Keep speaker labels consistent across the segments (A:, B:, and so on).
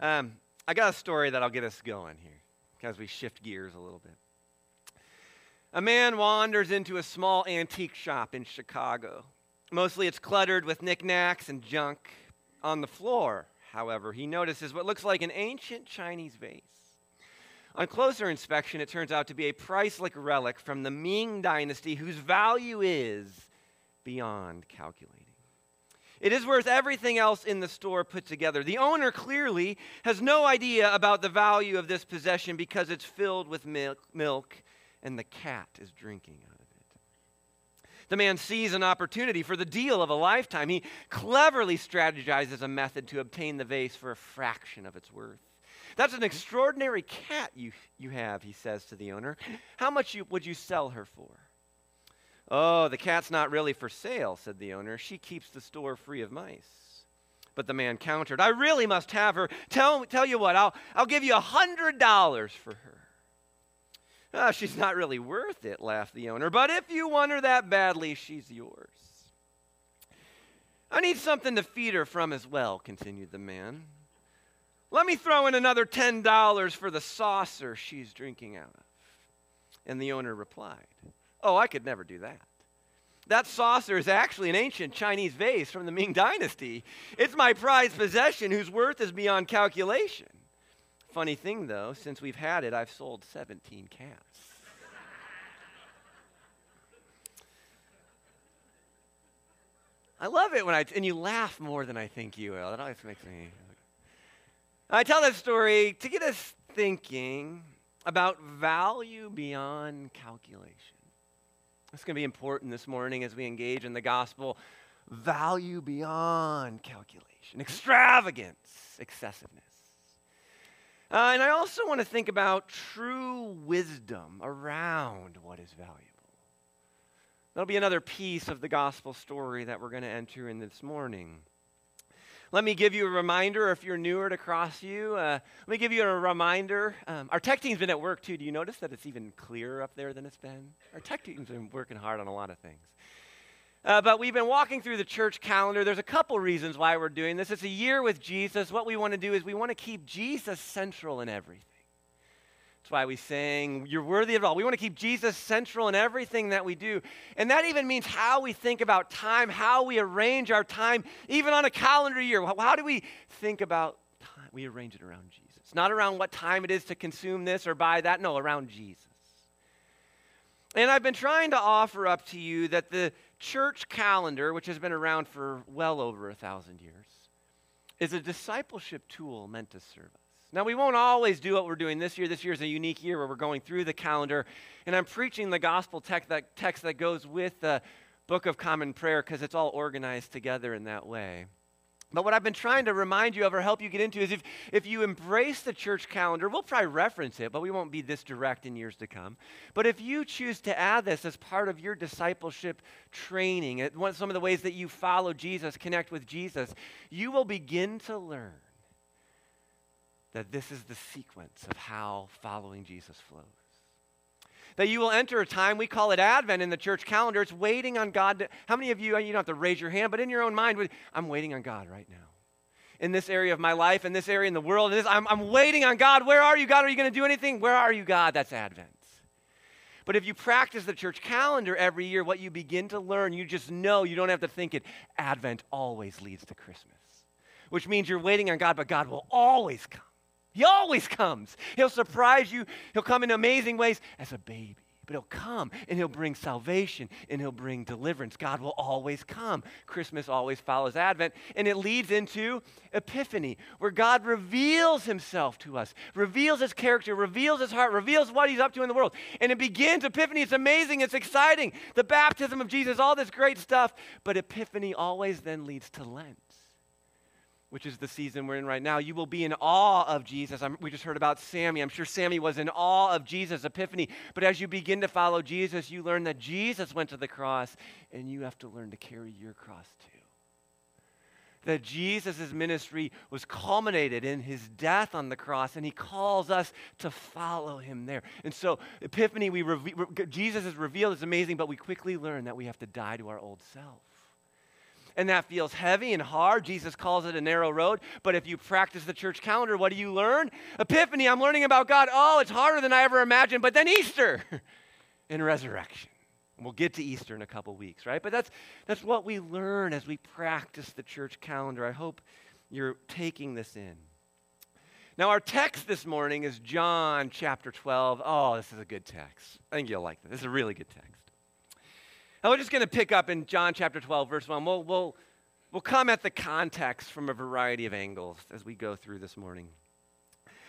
A: Um, I got a story that'll get us going here as we shift gears a little bit. A man wanders into a small antique shop in Chicago. Mostly it's cluttered with knickknacks and junk. On the floor, however, he notices what looks like an ancient Chinese vase. On closer inspection, it turns out to be a priceless relic from the Ming Dynasty whose value is beyond calculating. It is worth everything else in the store put together. The owner clearly has no idea about the value of this possession because it's filled with milk, and the cat is drinking out of it. The man sees an opportunity for the deal of a lifetime. He cleverly strategizes a method to obtain the vase for a fraction of its worth. That's an extraordinary cat you, you have, he says to the owner. How much you, would you sell her for? Oh, the cat's not really for sale, said the owner. She keeps the store free of mice. But the man countered, I really must have her. Tell, tell you what, I'll, I'll give you a $100 for her. Oh, she's not really worth it, laughed the owner. But if you want her that badly, she's yours. I need something to feed her from as well, continued the man. Let me throw in another $10 for the saucer she's drinking out of. And the owner replied, Oh, I could never do that. That saucer is actually an ancient Chinese vase from the Ming Dynasty. It's my prized possession whose worth is beyond calculation. Funny thing, though, since we've had it, I've sold 17 cats. I love it when I, and you laugh more than I think you will. That always makes me. I tell that story to get us thinking about value beyond calculation. It's going to be important this morning as we engage in the gospel. Value beyond calculation, extravagance, excessiveness. Uh, and I also want to think about true wisdom around what is valuable. That'll be another piece of the gospel story that we're going to enter in this morning. Let me give you a reminder if you're newer to CrossView. Uh, let me give you a reminder. Um, our tech team's been at work too. Do you notice that it's even clearer up there than it's been? Our tech team's been working hard on a lot of things. Uh, but we've been walking through the church calendar. There's a couple reasons why we're doing this. It's a year with Jesus. What we want to do is we want to keep Jesus central in everything. That's why we sing, You're worthy of it all. We want to keep Jesus central in everything that we do. And that even means how we think about time, how we arrange our time, even on a calendar year. How do we think about time? We arrange it around Jesus. Not around what time it is to consume this or buy that. No, around Jesus. And I've been trying to offer up to you that the church calendar, which has been around for well over a thousand years, is a discipleship tool meant to serve us. Now, we won't always do what we're doing this year. This year is a unique year where we're going through the calendar, and I'm preaching the gospel text that, text that goes with the Book of Common Prayer because it's all organized together in that way. But what I've been trying to remind you of or help you get into is if, if you embrace the church calendar, we'll probably reference it, but we won't be this direct in years to come. But if you choose to add this as part of your discipleship training, some of the ways that you follow Jesus, connect with Jesus, you will begin to learn that this is the sequence of how following Jesus flows. That you will enter a time, we call it Advent in the church calendar. It's waiting on God. To, how many of you, you don't have to raise your hand, but in your own mind, I'm waiting on God right now. In this area of my life, in this area in the world, in this, I'm, I'm waiting on God. Where are you, God? Are you going to do anything? Where are you, God? That's Advent. But if you practice the church calendar every year, what you begin to learn, you just know, you don't have to think it, Advent always leads to Christmas, which means you're waiting on God, but God will always come. He always comes. He'll surprise you. He'll come in amazing ways as a baby. But he'll come and he'll bring salvation and he'll bring deliverance. God will always come. Christmas always follows Advent. And it leads into Epiphany, where God reveals himself to us, reveals his character, reveals his heart, reveals what he's up to in the world. And it begins Epiphany. It's amazing. It's exciting. The baptism of Jesus, all this great stuff. But Epiphany always then leads to Lent which is the season we're in right now, you will be in awe of Jesus. I'm, we just heard about Sammy. I'm sure Sammy was in awe of Jesus, Epiphany. But as you begin to follow Jesus, you learn that Jesus went to the cross, and you have to learn to carry your cross too. that Jesus' ministry was culminated in his death on the cross, and he calls us to follow him there. And so, Epiphany, we Jesus is revealed, it's amazing, but we quickly learn that we have to die to our old self. And that feels heavy and hard. Jesus calls it a narrow road. But if you practice the church calendar, what do you learn? Epiphany, I'm learning about God. Oh, it's harder than I ever imagined. But then Easter and resurrection. We'll get to Easter in a couple weeks, right? But that's, that's what we learn as we practice the church calendar. I hope you're taking this in. Now, our text this morning is John chapter 12. Oh, this is a good text. I think you'll like this. This is a really good text. Now, we're just going to pick up in John chapter 12, verse 1. We'll, we'll, we'll come at the context from a variety of angles as we go through this morning.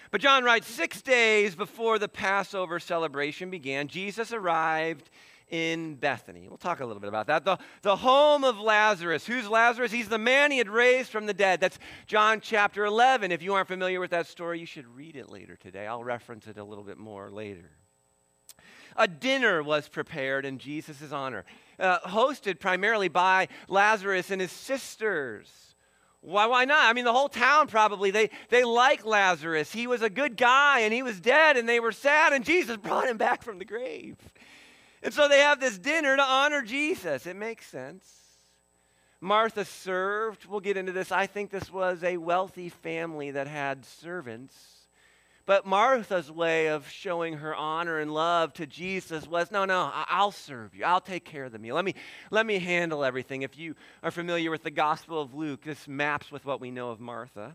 A: But John writes Six days before the Passover celebration began, Jesus arrived in Bethany. We'll talk a little bit about that. The, the home of Lazarus. Who's Lazarus? He's the man he had raised from the dead. That's John chapter 11. If you aren't familiar with that story, you should read it later today. I'll reference it a little bit more later. A dinner was prepared in Jesus' honor, uh, hosted primarily by Lazarus and his sisters. Why, why not? I mean, the whole town probably, they, they like Lazarus. He was a good guy and he was dead and they were sad, and Jesus brought him back from the grave. And so they have this dinner to honor Jesus. It makes sense. Martha served. We'll get into this. I think this was a wealthy family that had servants. But Martha's way of showing her honor and love to Jesus was no, no, I'll serve you. I'll take care of the meal. Let me, let me handle everything. If you are familiar with the Gospel of Luke, this maps with what we know of Martha.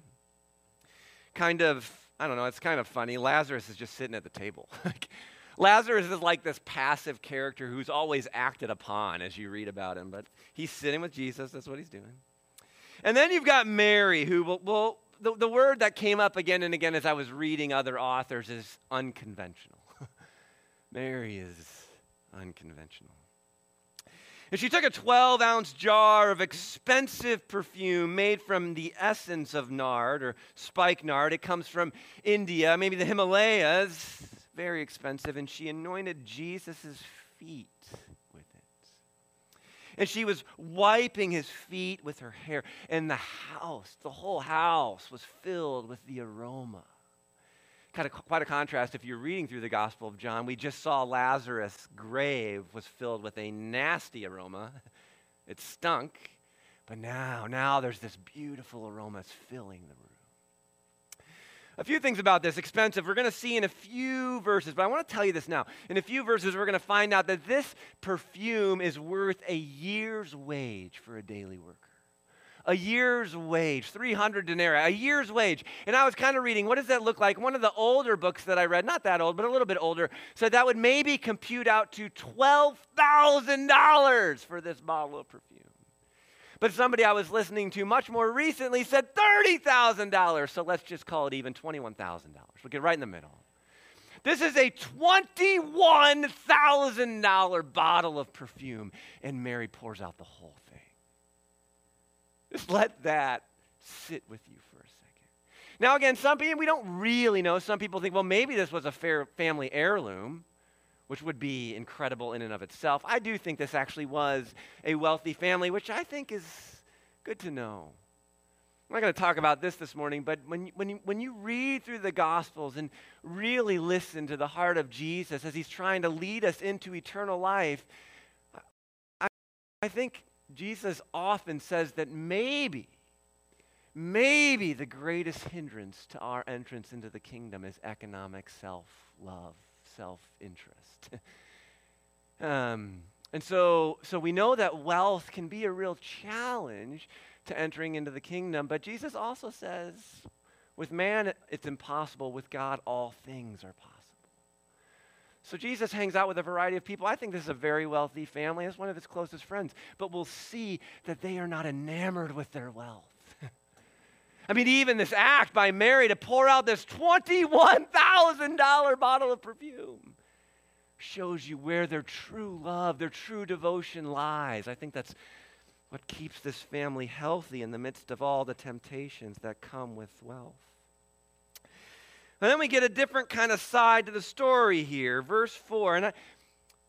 A: Kind of, I don't know, it's kind of funny. Lazarus is just sitting at the table. Lazarus is like this passive character who's always acted upon as you read about him, but he's sitting with Jesus. That's what he's doing. And then you've got Mary, who will, will the, the word that came up again and again as I was reading other authors is unconventional. Mary is unconventional. And she took a 12 ounce jar of expensive perfume made from the essence of nard or spikenard. It comes from India, maybe the Himalayas very expensive, and she anointed Jesus' feet. And she was wiping his feet with her hair, and the house, the whole house, was filled with the aroma. Kind of quite a contrast if you're reading through the Gospel of John. We just saw Lazarus' grave was filled with a nasty aroma. It stunk. But now, now there's this beautiful aroma that's filling the room a few things about this expensive. We're going to see in a few verses, but I want to tell you this now. In a few verses, we're going to find out that this perfume is worth a year's wage for a daily worker. A year's wage, 300 denarii, a year's wage. And I was kind of reading, what does that look like? One of the older books that I read, not that old, but a little bit older, said that would maybe compute out to $12,000 for this bottle of perfume. But somebody I was listening to much more recently said $30,000. So let's just call it even $21,000. We'll get right in the middle. This is a $21,000 bottle of perfume, and Mary pours out the whole thing. Just let that sit with you for a second. Now, again, some people, we don't really know. Some people think, well, maybe this was a fair family heirloom which would be incredible in and of itself. I do think this actually was a wealthy family, which I think is good to know. I'm not going to talk about this this morning, but when, when, you, when you read through the Gospels and really listen to the heart of Jesus as he's trying to lead us into eternal life, I, I think Jesus often says that maybe, maybe the greatest hindrance to our entrance into the kingdom is economic self love self interest. um, and so, so we know that wealth can be a real challenge to entering into the kingdom, but Jesus also says, with man it's impossible, with God all things are possible. So Jesus hangs out with a variety of people. I think this is a very wealthy family. It's one of his closest friends. But we'll see that they are not enamored with their wealth. I mean, even this act by Mary to pour out this $21,000 bottle of perfume shows you where their true love, their true devotion lies. I think that's what keeps this family healthy in the midst of all the temptations that come with wealth. And then we get a different kind of side to the story here. Verse 4. And I,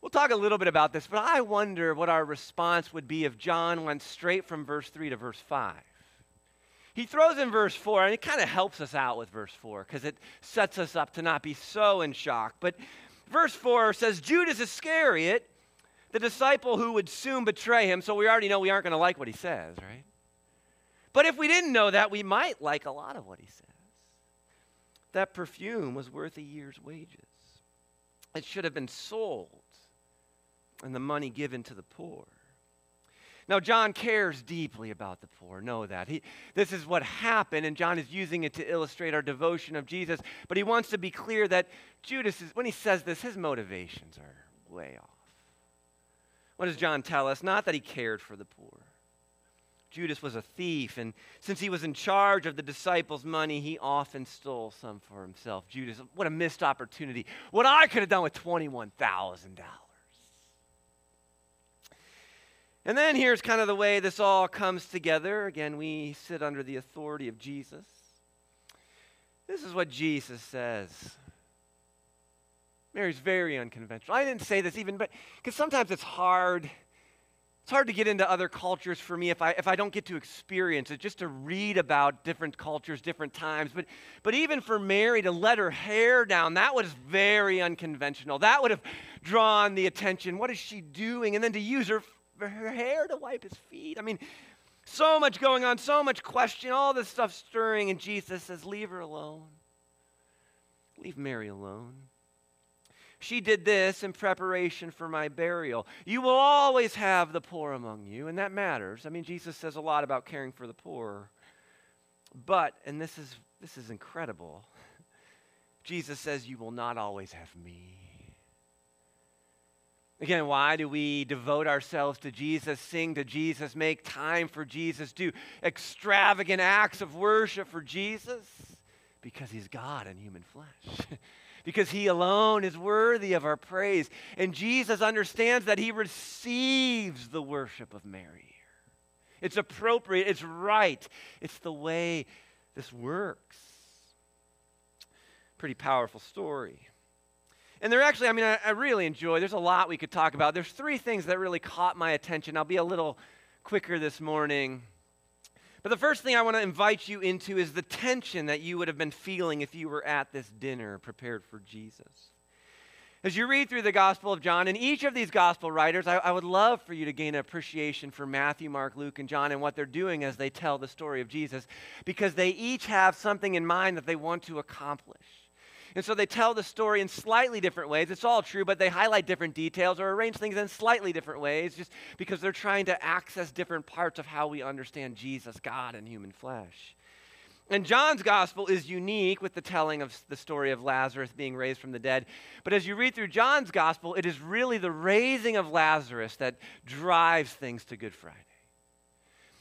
A: we'll talk a little bit about this, but I wonder what our response would be if John went straight from verse 3 to verse 5. He throws in verse 4, and it kind of helps us out with verse 4 because it sets us up to not be so in shock. But verse 4 says Judas Iscariot, the disciple who would soon betray him, so we already know we aren't going to like what he says, right? But if we didn't know that, we might like a lot of what he says. That perfume was worth a year's wages. It should have been sold and the money given to the poor. Now, John cares deeply about the poor. Know that. He, this is what happened, and John is using it to illustrate our devotion of Jesus. But he wants to be clear that Judas, is, when he says this, his motivations are way off. What does John tell us? Not that he cared for the poor. Judas was a thief, and since he was in charge of the disciples' money, he often stole some for himself. Judas, what a missed opportunity. What I could have done with $21,000. And then here's kind of the way this all comes together. Again, we sit under the authority of Jesus. This is what Jesus says. Mary's very unconventional. I didn't say this even, but because sometimes it's hard. It's hard to get into other cultures for me if I, if I don't get to experience it, just to read about different cultures, different times. But, but even for Mary to let her hair down, that was very unconventional. That would have drawn the attention. What is she doing? And then to use her her hair to wipe his feet. I mean, so much going on, so much question, all this stuff stirring, and Jesus says, Leave her alone. Leave Mary alone. She did this in preparation for my burial. You will always have the poor among you, and that matters. I mean, Jesus says a lot about caring for the poor. But, and this is, this is incredible, Jesus says, You will not always have me. Again, why do we devote ourselves to Jesus, sing to Jesus, make time for Jesus, do extravagant acts of worship for Jesus? Because he's God in human flesh. because he alone is worthy of our praise. And Jesus understands that he receives the worship of Mary. It's appropriate, it's right, it's the way this works. Pretty powerful story. And they're actually, I mean, I, I, really enjoy, there's a lot we could talk about. There's three things that really caught my attention. I'll be a little quicker this morning. But the first thing I want to invite you into is the tension that you would have been feeling if you were at this dinner prepared for Jesus. As you read through the Gospel of John, and each of these Gospel writers, I, I, would love for you to gain an appreciation for Matthew, Mark, Luke, and John and what they're doing as they tell the story of Jesus, because they each have something in mind that they want to accomplish. And so they tell the story in slightly different ways. It's all true, but they highlight different details or arrange things in slightly different ways just because they're trying to access different parts of how we understand Jesus, God, and human flesh. And John's gospel is unique with the telling of the story of Lazarus being raised from the dead. But as you read through John's gospel, it is really the raising of Lazarus that drives things to Good Friday.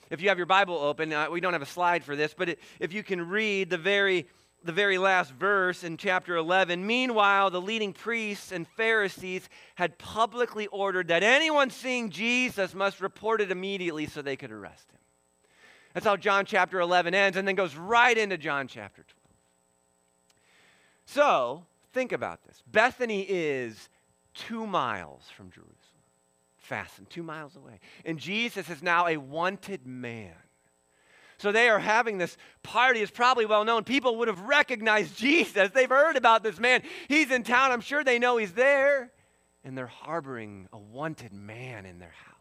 A: If you have your Bible open, uh, we don't have a slide for this, but it, if you can read the very the very last verse in chapter 11. Meanwhile, the leading priests and Pharisees had publicly ordered that anyone seeing Jesus must report it immediately so they could arrest him. That's how John chapter 11 ends and then goes right into John chapter 12. So, think about this. Bethany is two miles from Jerusalem, fastened two miles away. And Jesus is now a wanted man so they are having this party. It's probably well known. People would have recognized Jesus. They've heard about this man. He's in town. I'm sure they know he's there. And they're harboring a wanted man in their house.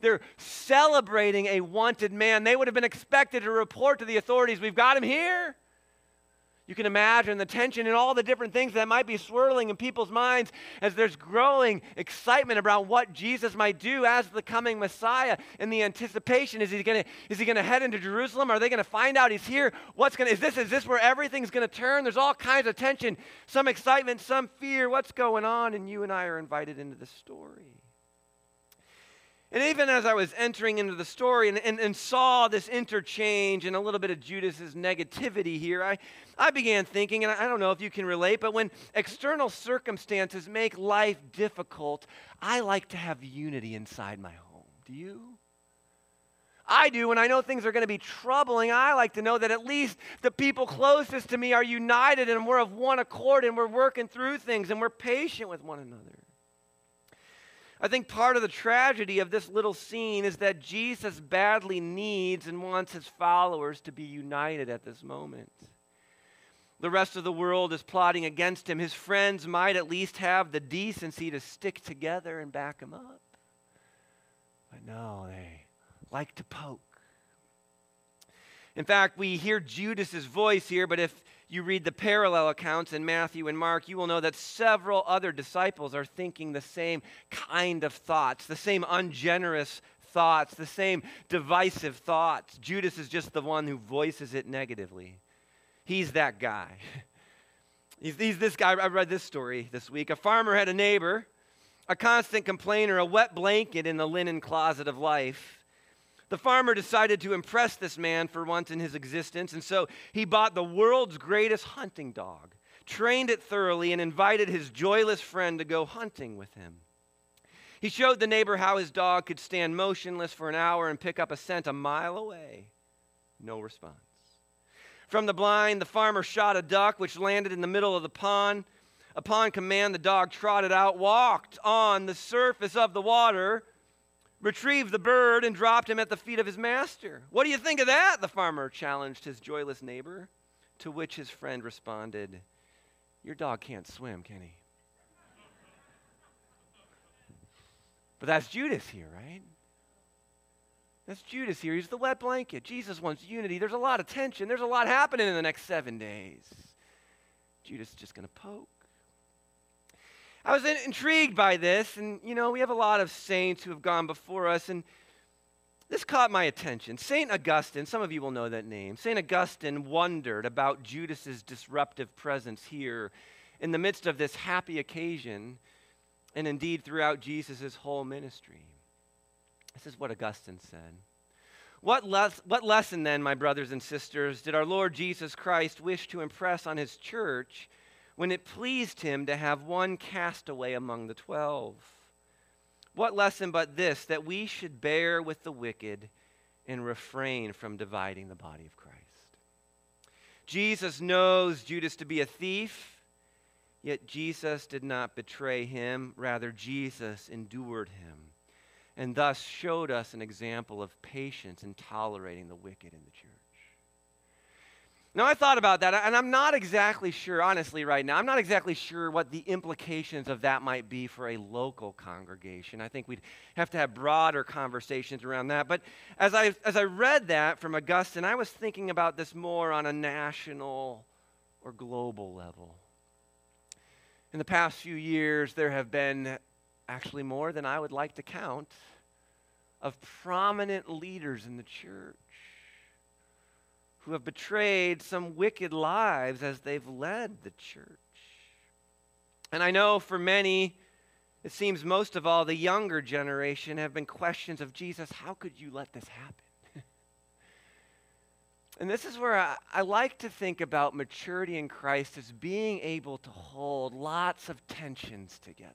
A: They're celebrating a wanted man. They would have been expected to report to the authorities, We've got him here. You can imagine the tension and all the different things that might be swirling in people's minds as there's growing excitement about what Jesus might do as the coming Messiah and the anticipation. Is he to is he to head into Jerusalem? Are they to find out he's here? What's to is this is this where everything's to turn? There's all kinds of tension, some excitement, some fear. What's going on? And you and I are invited into the story. And even as I was entering into the story and, and, and, saw this interchange and a little bit of Judas's negativity here, I, I began thinking, and I don't know if you can relate, but when external circumstances make life difficult, I like to have unity inside my home. Do you? I do. When I know things are going to be troubling, I like to know that at least the people closest to me are united and we're of one accord and we're working through things and we're patient with one another. I think part of the tragedy of this little scene is that Jesus badly needs and wants his followers to be united at this moment. The rest of the world is plotting against him. His friends might at least have the decency to stick together and back him up. But no, they like to poke. In fact, we hear Judas's voice here, but if you read the parallel accounts in Matthew and Mark, you will know that several other disciples are thinking the same kind of thoughts, the same ungenerous thoughts, the same divisive thoughts. Judas is just the one who voices it negatively. He's that guy. He's, he's this guy. I read this story this week. A farmer had a neighbor, a constant complainer, a wet blanket in the linen closet of life. The farmer decided to impress this man for once in his existence, and so he bought the world's greatest hunting dog, trained it thoroughly, and invited his joyless friend to go hunting with him. He showed the neighbor how his dog could stand motionless for an hour and pick up a scent a mile away. No response. From the blind, the farmer shot a duck which landed in the middle of the pond. Upon command, the dog trotted out, walked on the surface of the water, retrieved the bird, and dropped him at the feet of his master. What do you think of that? The farmer challenged his joyless neighbor, to which his friend responded, Your dog can't swim, can he? But that's Judas here, right? That's Judas here. He's the wet blanket. Jesus wants unity. There's a lot of tension. There's a lot happening in the next seven days. Judas is just going to poke. I was intrigued by this, and you know, we have a lot of saints who have gone before us, and this caught my attention. St. Augustine, some of you will know that name. St. Augustine wondered about Judas's disruptive presence here in the midst of this happy occasion, and indeed throughout Jesus' whole ministry. This is what Augustine said. What, les- what lesson, then, my brothers and sisters, did our Lord Jesus Christ wish to impress on his church when it pleased him to have one castaway among the twelve? What lesson but this, that we should bear with the wicked and refrain from dividing the body of Christ? Jesus knows Judas to be a thief, yet Jesus did not betray him. Rather, Jesus endured him and thus showed us an example of patience in tolerating the wicked in the church. Now, I thought about that, and I'm not exactly sure, honestly, right now, I'm not exactly sure what the implications of that might be for a local congregation. I think we'd have to have broader conversations around that. But as I, as I read that from Augustine, I was thinking about this more on a national or global level. In the past few years, there have been actually more than I would like to count, of prominent leaders in the church who have betrayed some wicked lives as they've led the church. And I know for many, it seems most of all, the younger generation have been questions of Jesus, how could you let this happen? and this is where I, I, like to think about maturity in Christ as being able to hold lots of tensions together.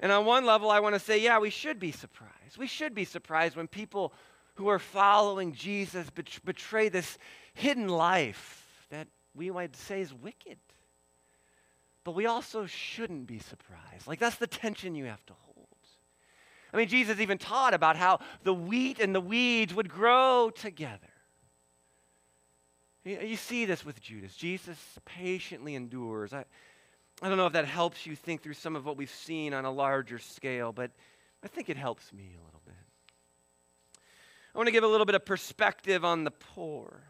A: And on one level, I want to say, yeah, we should be surprised. We should be surprised when people who are following Jesus bet- betray this hidden life that we might say is wicked. But we also shouldn't be surprised. Like, that's the tension you have to hold. I mean, Jesus even taught about how the wheat and the weeds would grow together. You see this with Judas. Jesus patiently endures. I, I don't know if that helps you think through some of what we've seen on a larger scale, but I think it helps me a little. I want to give a little bit of perspective on the poor.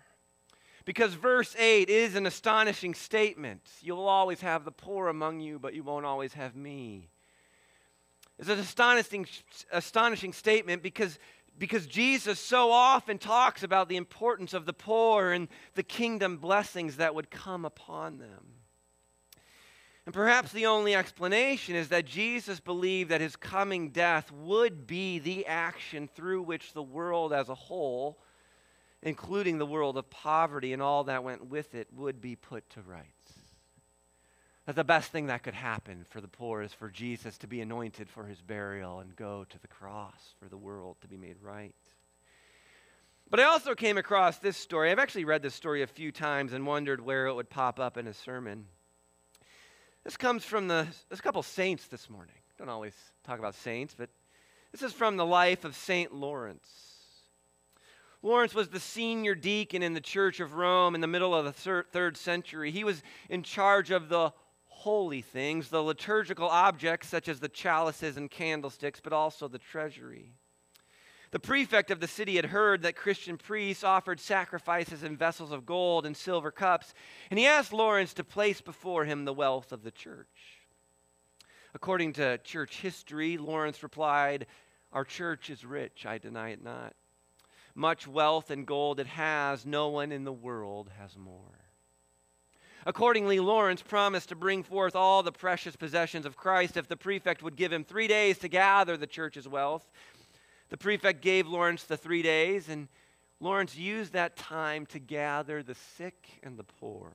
A: Because verse 8 is an astonishing statement. You'll always have the poor among you, but you won't always have me. It's an astonishing, astonishing statement because, because Jesus so often talks about the importance of the poor and the kingdom blessings that would come upon them. And perhaps the only explanation is that Jesus believed that his coming death would be the action through which the world as a whole, including the world of poverty and all that went with it, would be put to rights. That the best thing that could happen for the poor is for Jesus to be anointed for his burial and go to the cross for the world to be made right. But I also came across this story. I've actually read this story a few times and wondered where it would pop up in a sermon. This comes from the, there's a couple saints this morning. Don't always talk about saints, but this is from the life of St. Lawrence. Lawrence was the senior deacon in the Church of Rome in the middle of the thir- third century. He was in charge of the holy things, the liturgical objects such as the chalices and candlesticks, but also the treasury. The prefect of the city had heard that Christian priests offered sacrifices in vessels of gold and silver cups, and he asked Lawrence to place before him the wealth of the church. According to church history, Lawrence replied, Our church is rich, I deny it not. Much wealth and gold it has, no one in the world has more. Accordingly, Lawrence promised to bring forth all the precious possessions of Christ if the prefect would give him three days to gather the church's wealth. The prefect gave Lawrence the three days, and Lawrence used that time to gather the sick and the poor.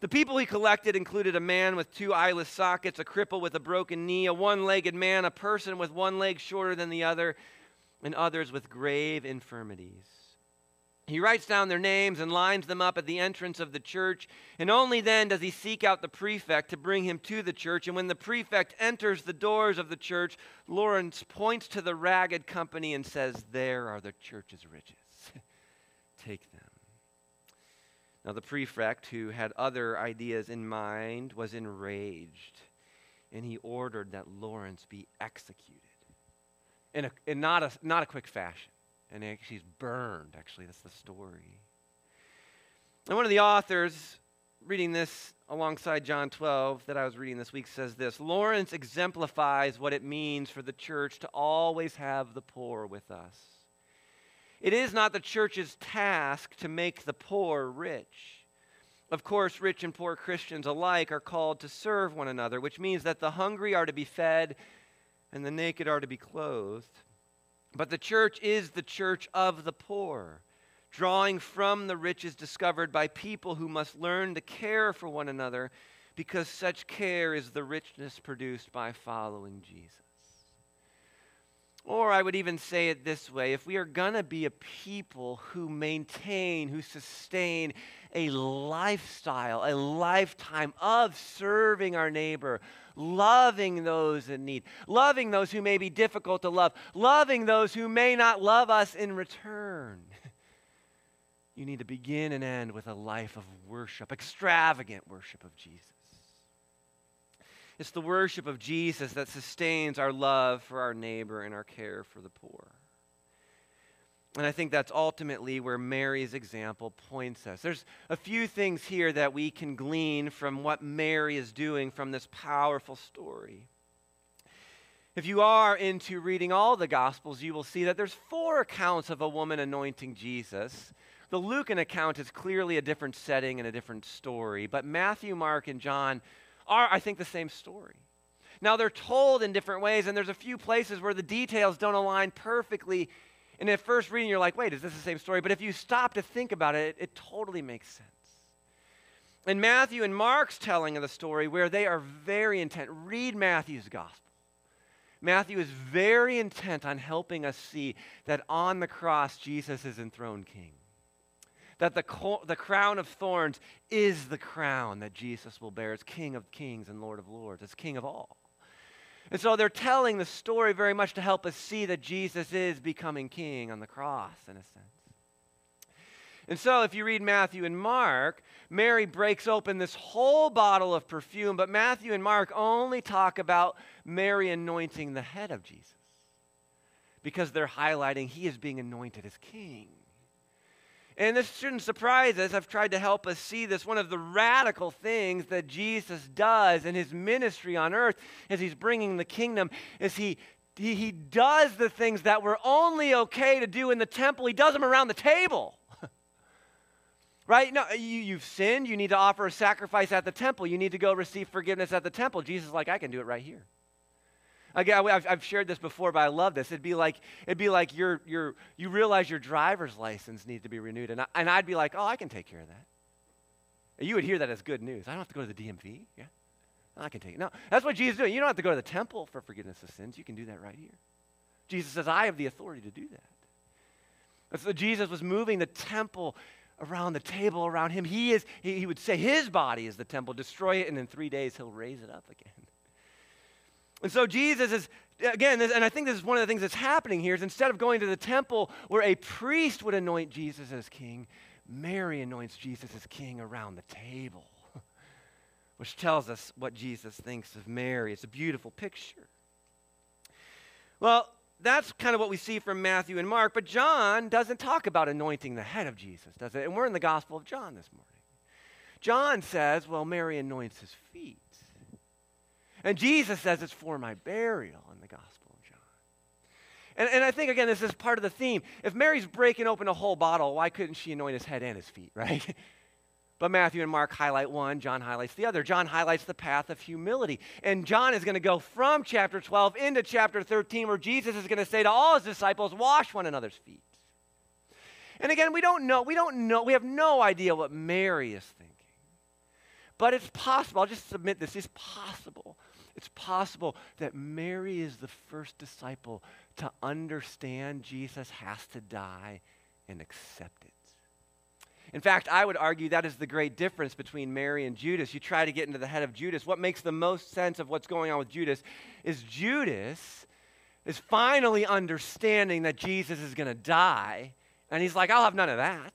A: The people he collected included a man with two eyeless sockets, a cripple with a broken knee, a one legged man, a person with one leg shorter than the other, and others with grave infirmities. He writes down their names and lines them up at the entrance of the church, and only then does he seek out the prefect to bring him to the church. And when the prefect enters the doors of the church, Lawrence points to the ragged company and says, There are the church's riches. Take them. Now, the prefect, who had other ideas in mind, was enraged, and he ordered that Lawrence be executed in, a, in not, a, not a quick fashion and she's burned. Actually, that's the story. And one of the authors reading this alongside John 12 that I was reading this week says this Lawrence exemplifies what it means for the church to always have the poor with us. It is not the church's task to make the poor rich. Of course, rich and poor Christians alike are called to serve one another, which means that the hungry are to be fed and the naked are to be clothed. But the church is the church of the poor, drawing from the riches discovered by people who must learn to care for one another because such care is the richness produced by following Jesus. Or I would even say it this way if we are going to be a people who maintain, who sustain a lifestyle, a lifetime of serving our neighbor, loving those in need, loving those who may be difficult to love, loving those who may not love us in return. You need to begin and end with a life of worship, extravagant worship of Jesus. It's the worship of Jesus that sustains our love for our neighbor and our care for the poor. And I think that's ultimately where Mary's example points us. There's a few things here that we can glean from what Mary is doing from this powerful story. If you are into reading all the Gospels, you will see that there's four accounts of a woman anointing Jesus. The Lucan account is clearly a different setting and a different story, but Matthew, Mark, and John are, I think, the same story. Now, they're told in different ways, and there's a few places where the details don't align perfectly and at first reading, you're like, wait, is this the same story? But if you stop to think about it, it, totally makes sense. And Matthew and Mark's telling of the story where they are very intent. Read Matthew's gospel. Matthew is very intent on helping us see that on the cross, Jesus is enthroned king. That the, co- the crown of thorns is the crown that Jesus will bear as King of kings and Lord of lords, as King of all. And so they're telling the story very much to help us see that Jesus is becoming king on the cross, in a sense. And so, if you read Matthew and Mark, Mary breaks open this whole bottle of perfume, but Matthew and Mark only talk about Mary anointing the head of Jesus because they're highlighting he is being anointed as king. And this shouldn't surprise us. I've tried to help us see this. One of the radical things that Jesus does in his ministry on earth as he's bringing the kingdom is he, he, he does the things that were only okay to do in the temple, he does them around the table. right? No, you, you've sinned. You need to offer a sacrifice at the temple. You need to go receive forgiveness at the temple. Jesus is like, I can do it right here. Again, I've, I've shared this before, but I love this. It'd be like, it'd be like you're, you're, you realize your driver's license needs to be renewed. And, I, and I'd be like, oh, I can take care of that. You would hear that as good news. I don't have to go to the DMV. Yeah? I can take it. No, that's what Jesus is doing. You don't have to go to the temple for forgiveness of sins. You can do that right here. Jesus says, I have the authority to do that. So Jesus was moving the temple around the table around him. He is, he, he would say his body is the temple, destroy it, and in three days he'll raise it up again. And so Jesus is, again, and I think this is one of the things that's happening here, is instead of going to the temple where a priest would anoint Jesus as king, Mary anoints Jesus as king around the table, which tells us what Jesus thinks of Mary. It's a beautiful picture. Well, that's kind of what we see from Matthew and Mark, but John doesn't talk about anointing the head of Jesus, does it? And we're in the Gospel of John this morning. John says, well, Mary anoints his feet. And Jesus says it's for my burial in the Gospel of John. And, and I think, again, this is part of the theme. If Mary's breaking open a whole bottle, why couldn't she anoint his head and his feet, right? But Matthew and Mark highlight one, John highlights the other. John highlights the path of humility. And John is going to go from chapter 12 into chapter 13, where Jesus is going to say to all his disciples, Wash one another's feet. And again, we don't know, we don't know, we have no idea what Mary is thinking. But it's possible, I'll just submit this, it's possible. It's possible that Mary is the first disciple to understand Jesus has to die and accept it. In fact, I would argue that is the great difference between Mary and Judas. You try to get into the head of Judas. What makes the most sense of what's going on with Judas is Judas is finally understanding that Jesus is going to die. And he's like, I'll have none of that.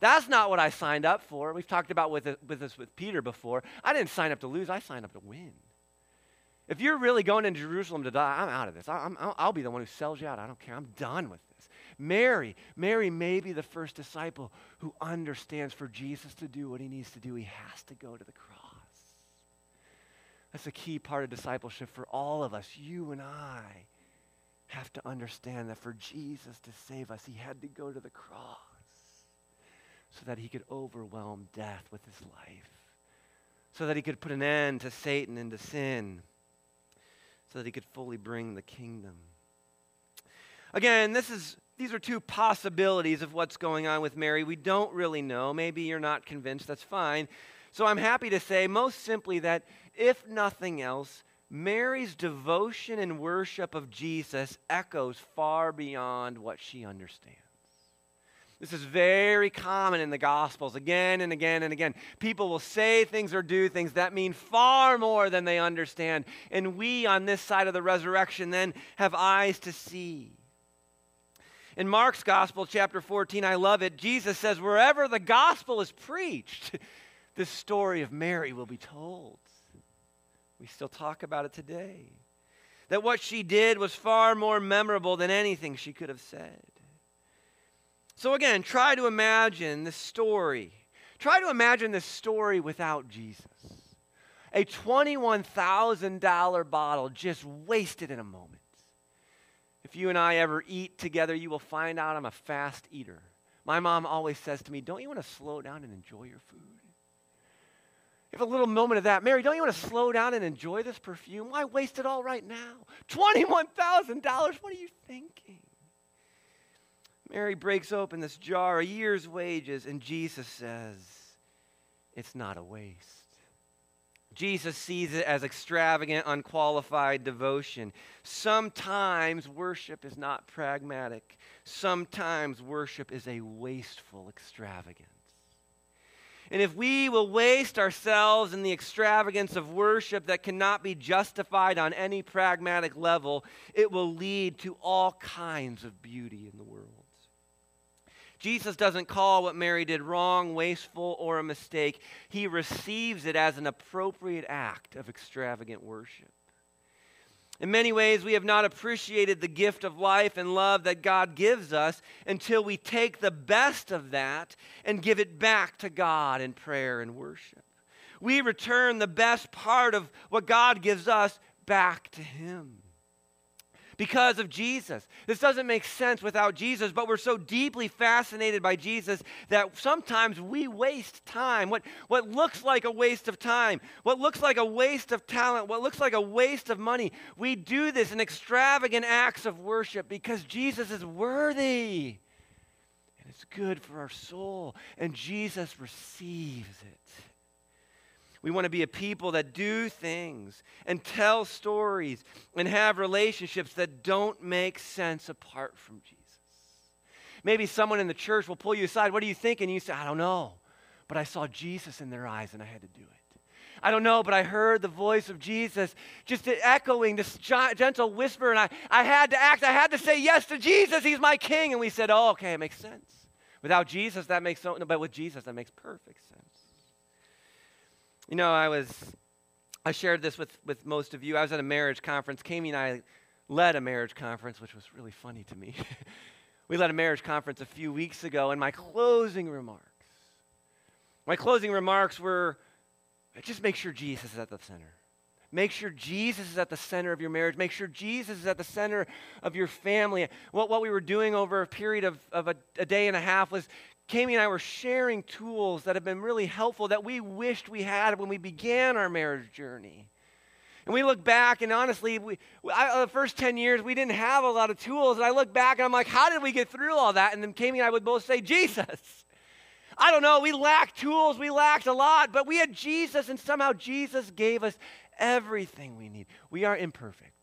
A: That's not what I signed up for. We've talked about with, with this with Peter before. I didn't sign up to lose, I signed up to win. If you're really going into Jerusalem to die, I'm out of this. I, will be the one who sells you out. I don't care. I'm done with this. Mary, Mary may be the first disciple who understands for Jesus to do what he needs to do, he has to go to the cross. That's a key part of discipleship for all of us. You and I have to understand that for Jesus to save us, he had to go to the cross so that he could overwhelm death with his life, so that he could put an end to Satan and to sin, so that he could fully bring the kingdom. Again, this is these are two possibilities of what's going on with Mary. We don't really know. Maybe you're not convinced. That's fine. So I'm happy to say, most simply, that if nothing else, Mary's devotion and worship of Jesus echoes far beyond what she understands. This is very common in the Gospels again and again and again. People will say things or do things that mean far more than they understand. And we on this side of the resurrection then have eyes to see. In Mark's Gospel, chapter 14, I love it. Jesus says, Wherever the gospel is preached, this story of Mary will be told. We still talk about it today. That what she did was far more memorable than anything she could have said. So, again, try to imagine this story. Try to imagine this story without Jesus. A $21,000 bottle just wasted in a moment. If you and I ever eat together, you will find out I'm a fast eater. My mom always says to me, Don't you want to slow down and enjoy your food? You have a little moment of that. Mary, don't you want to slow down and enjoy this perfume? Why waste it all right now? $21,000. What are you thinking? Mary breaks open this jar, a year's wages, and Jesus says, It's not a waste. Jesus sees it as extravagant, unqualified devotion. Sometimes worship is not pragmatic, sometimes worship is a wasteful extravagance. And if we will waste ourselves in the extravagance of worship that cannot be justified on any pragmatic level, it will lead to all kinds of beauty in the world. Jesus doesn't call what Mary did wrong, wasteful, or a mistake. He receives it as an appropriate act of extravagant worship. In many ways, we have not appreciated the gift of life and love that God gives us until we take the best of that and give it back to God in prayer and worship. We return the best part of what God gives us back to Him because of Jesus. This doesn't make sense without Jesus, but we're so deeply fascinated by Jesus that sometimes we waste time. What, what looks like a waste of time, what looks like a waste of talent, what looks like a waste of money, we do this in extravagant acts of worship because Jesus is worthy. And it's good for our soul, and Jesus receives it. We want to be a people that do things and tell stories and have relationships that don't make sense apart from Jesus. Maybe someone in the church will pull you aside. What are you thinking? You say, I don't know. But I saw Jesus in their eyes and I had to do it. I don't know, but I heard the voice of Jesus just echoing this gentle whisper, and I, I had to act. I had to say yes to Jesus. He's my king. And we said, oh, okay, it makes sense. Without Jesus, that makes no, but with Jesus, that makes perfect sense. You know, I was, I shared this with, with most of you. I was at a marriage conference. Kami and I led a marriage conference, which was really funny to me. we led a marriage conference a few weeks ago, and my closing remarks, my closing remarks were just make sure Jesus is at the center. Make sure Jesus is at the center of your marriage. Make sure Jesus is at the center of your family. What, what we were doing over a period of, of a, a day and a half was Kami and I were sharing tools that have been really helpful that we wished we had when we began our marriage journey. And we look back, and honestly, we, I, uh, the first 10 years, we didn't have a lot of tools. And I look back, and I'm like, how did we get through all that? And then Kami and I would both say, Jesus. I don't know, we lacked tools, we lacked a lot, but we had Jesus, and somehow Jesus gave us everything we need. We are imperfect.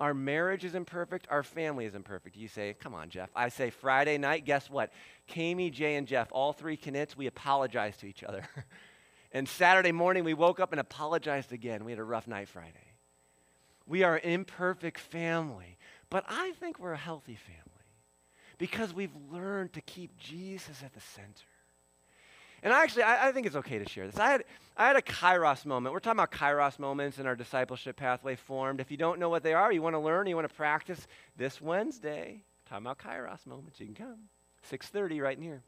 A: Our marriage is imperfect. Our family is imperfect. You say, come on, Jeff. I say, Friday night, guess what? Kami, Jay, and Jeff, all three Knits, we apologize to each other. and Saturday morning, we woke up and apologized again. We had a rough night Friday. We are an imperfect family, but I think we're a healthy family because we've learned to keep Jesus at the center. And actually, I, I, think it's okay to share this. I had, I had a kairos moment. We're talking about kairos moments in our discipleship pathway formed. If you don't know what they are, you want to learn, you want to practice this Wednesday, talking about kairos moments, you can come. 6.30 right in here.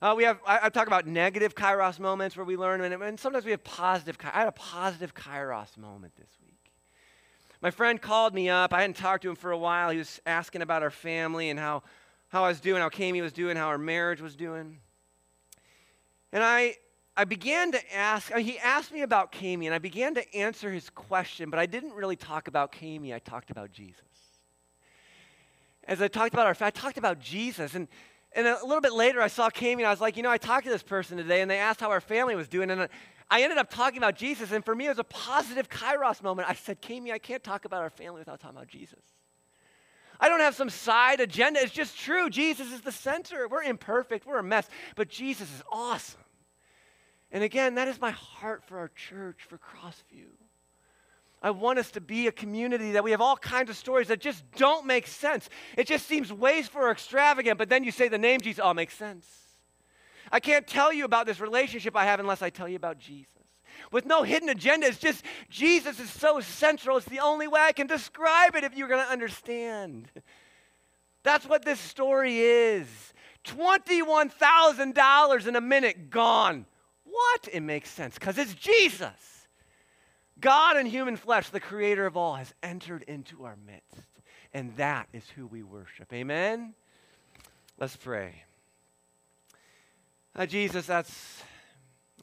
A: Uh, we have, I, I, talk about negative kairos moments where we learn, and, and sometimes we have positive. I had a positive kairos moment this week. My friend called me up. I hadn't talked to him for a while. He was asking about our family and how, how I was doing, how Kami was doing, how our marriage was doing. And I, I began to ask, mean, he asked me about Kami, and I began to answer his question, but I didn't really talk about Kami, I talked about Jesus. As I talked about our I talked about Jesus. And, and a little bit later, I saw Kami, and I was like, you know, I talked to this person today, and they asked how our family was doing. And uh, I ended up talking about Jesus, and for me, it was a positive kairos moment. I said, Kami, I can't talk about our family without talking about Jesus. I don't have some side agenda. It's just true. Jesus is the center. We're imperfect, we're a mess, but Jesus is awesome. And again, that is my heart for our church, for Crossview. I want us to be a community that we have all kinds of stories that just don't make sense. It just seems wasteful or extravagant, but then you say the name Jesus, it makes sense. I can't tell you about this relationship I have unless I tell you about Jesus. With no hidden agenda, it's just Jesus is so central. It's the only way I can describe it if you're going to understand. That's what this story is. $21,000 in a minute gone. What? It makes sense because it's Jesus. God in human flesh, the creator of all, has entered into our midst. And that is who we worship. Amen? Let's pray. Uh, Jesus, that's,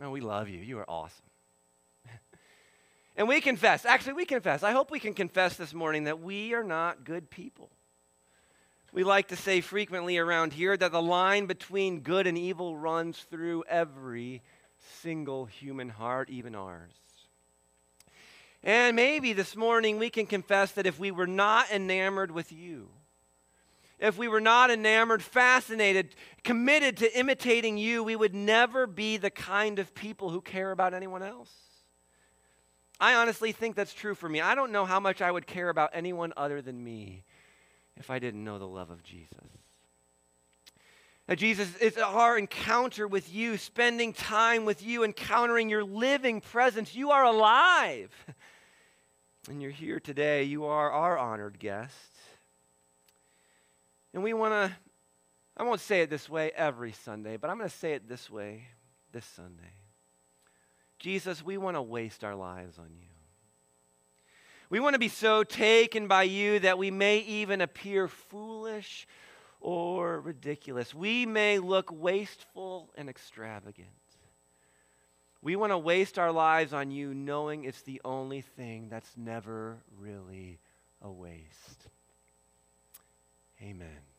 A: oh, we love you. You are awesome. And we confess, actually, we confess. I hope we can confess this morning that we are not good people. We like to say frequently around here that the line between good and evil runs through every single human heart, even ours. And maybe this morning we can confess that if we were not enamored with you, if we were not enamored, fascinated, committed to imitating you, we would never be the kind of people who care about anyone else. I honestly think that's true for me. I don't know how much I would care about anyone other than me if I didn't know the love of Jesus. Now, Jesus, it's our encounter with you, spending time with you, encountering your living presence. You are alive. And you're here today. You are our honored guest. And we want to, I won't say it this way every Sunday, but I'm going to say it this way this Sunday. Jesus, we want to waste our lives on you. We want to be so taken by you that we may even appear foolish or ridiculous. We may look wasteful and extravagant. We want to waste our lives on you knowing it's the only thing that's never really a waste. Amen.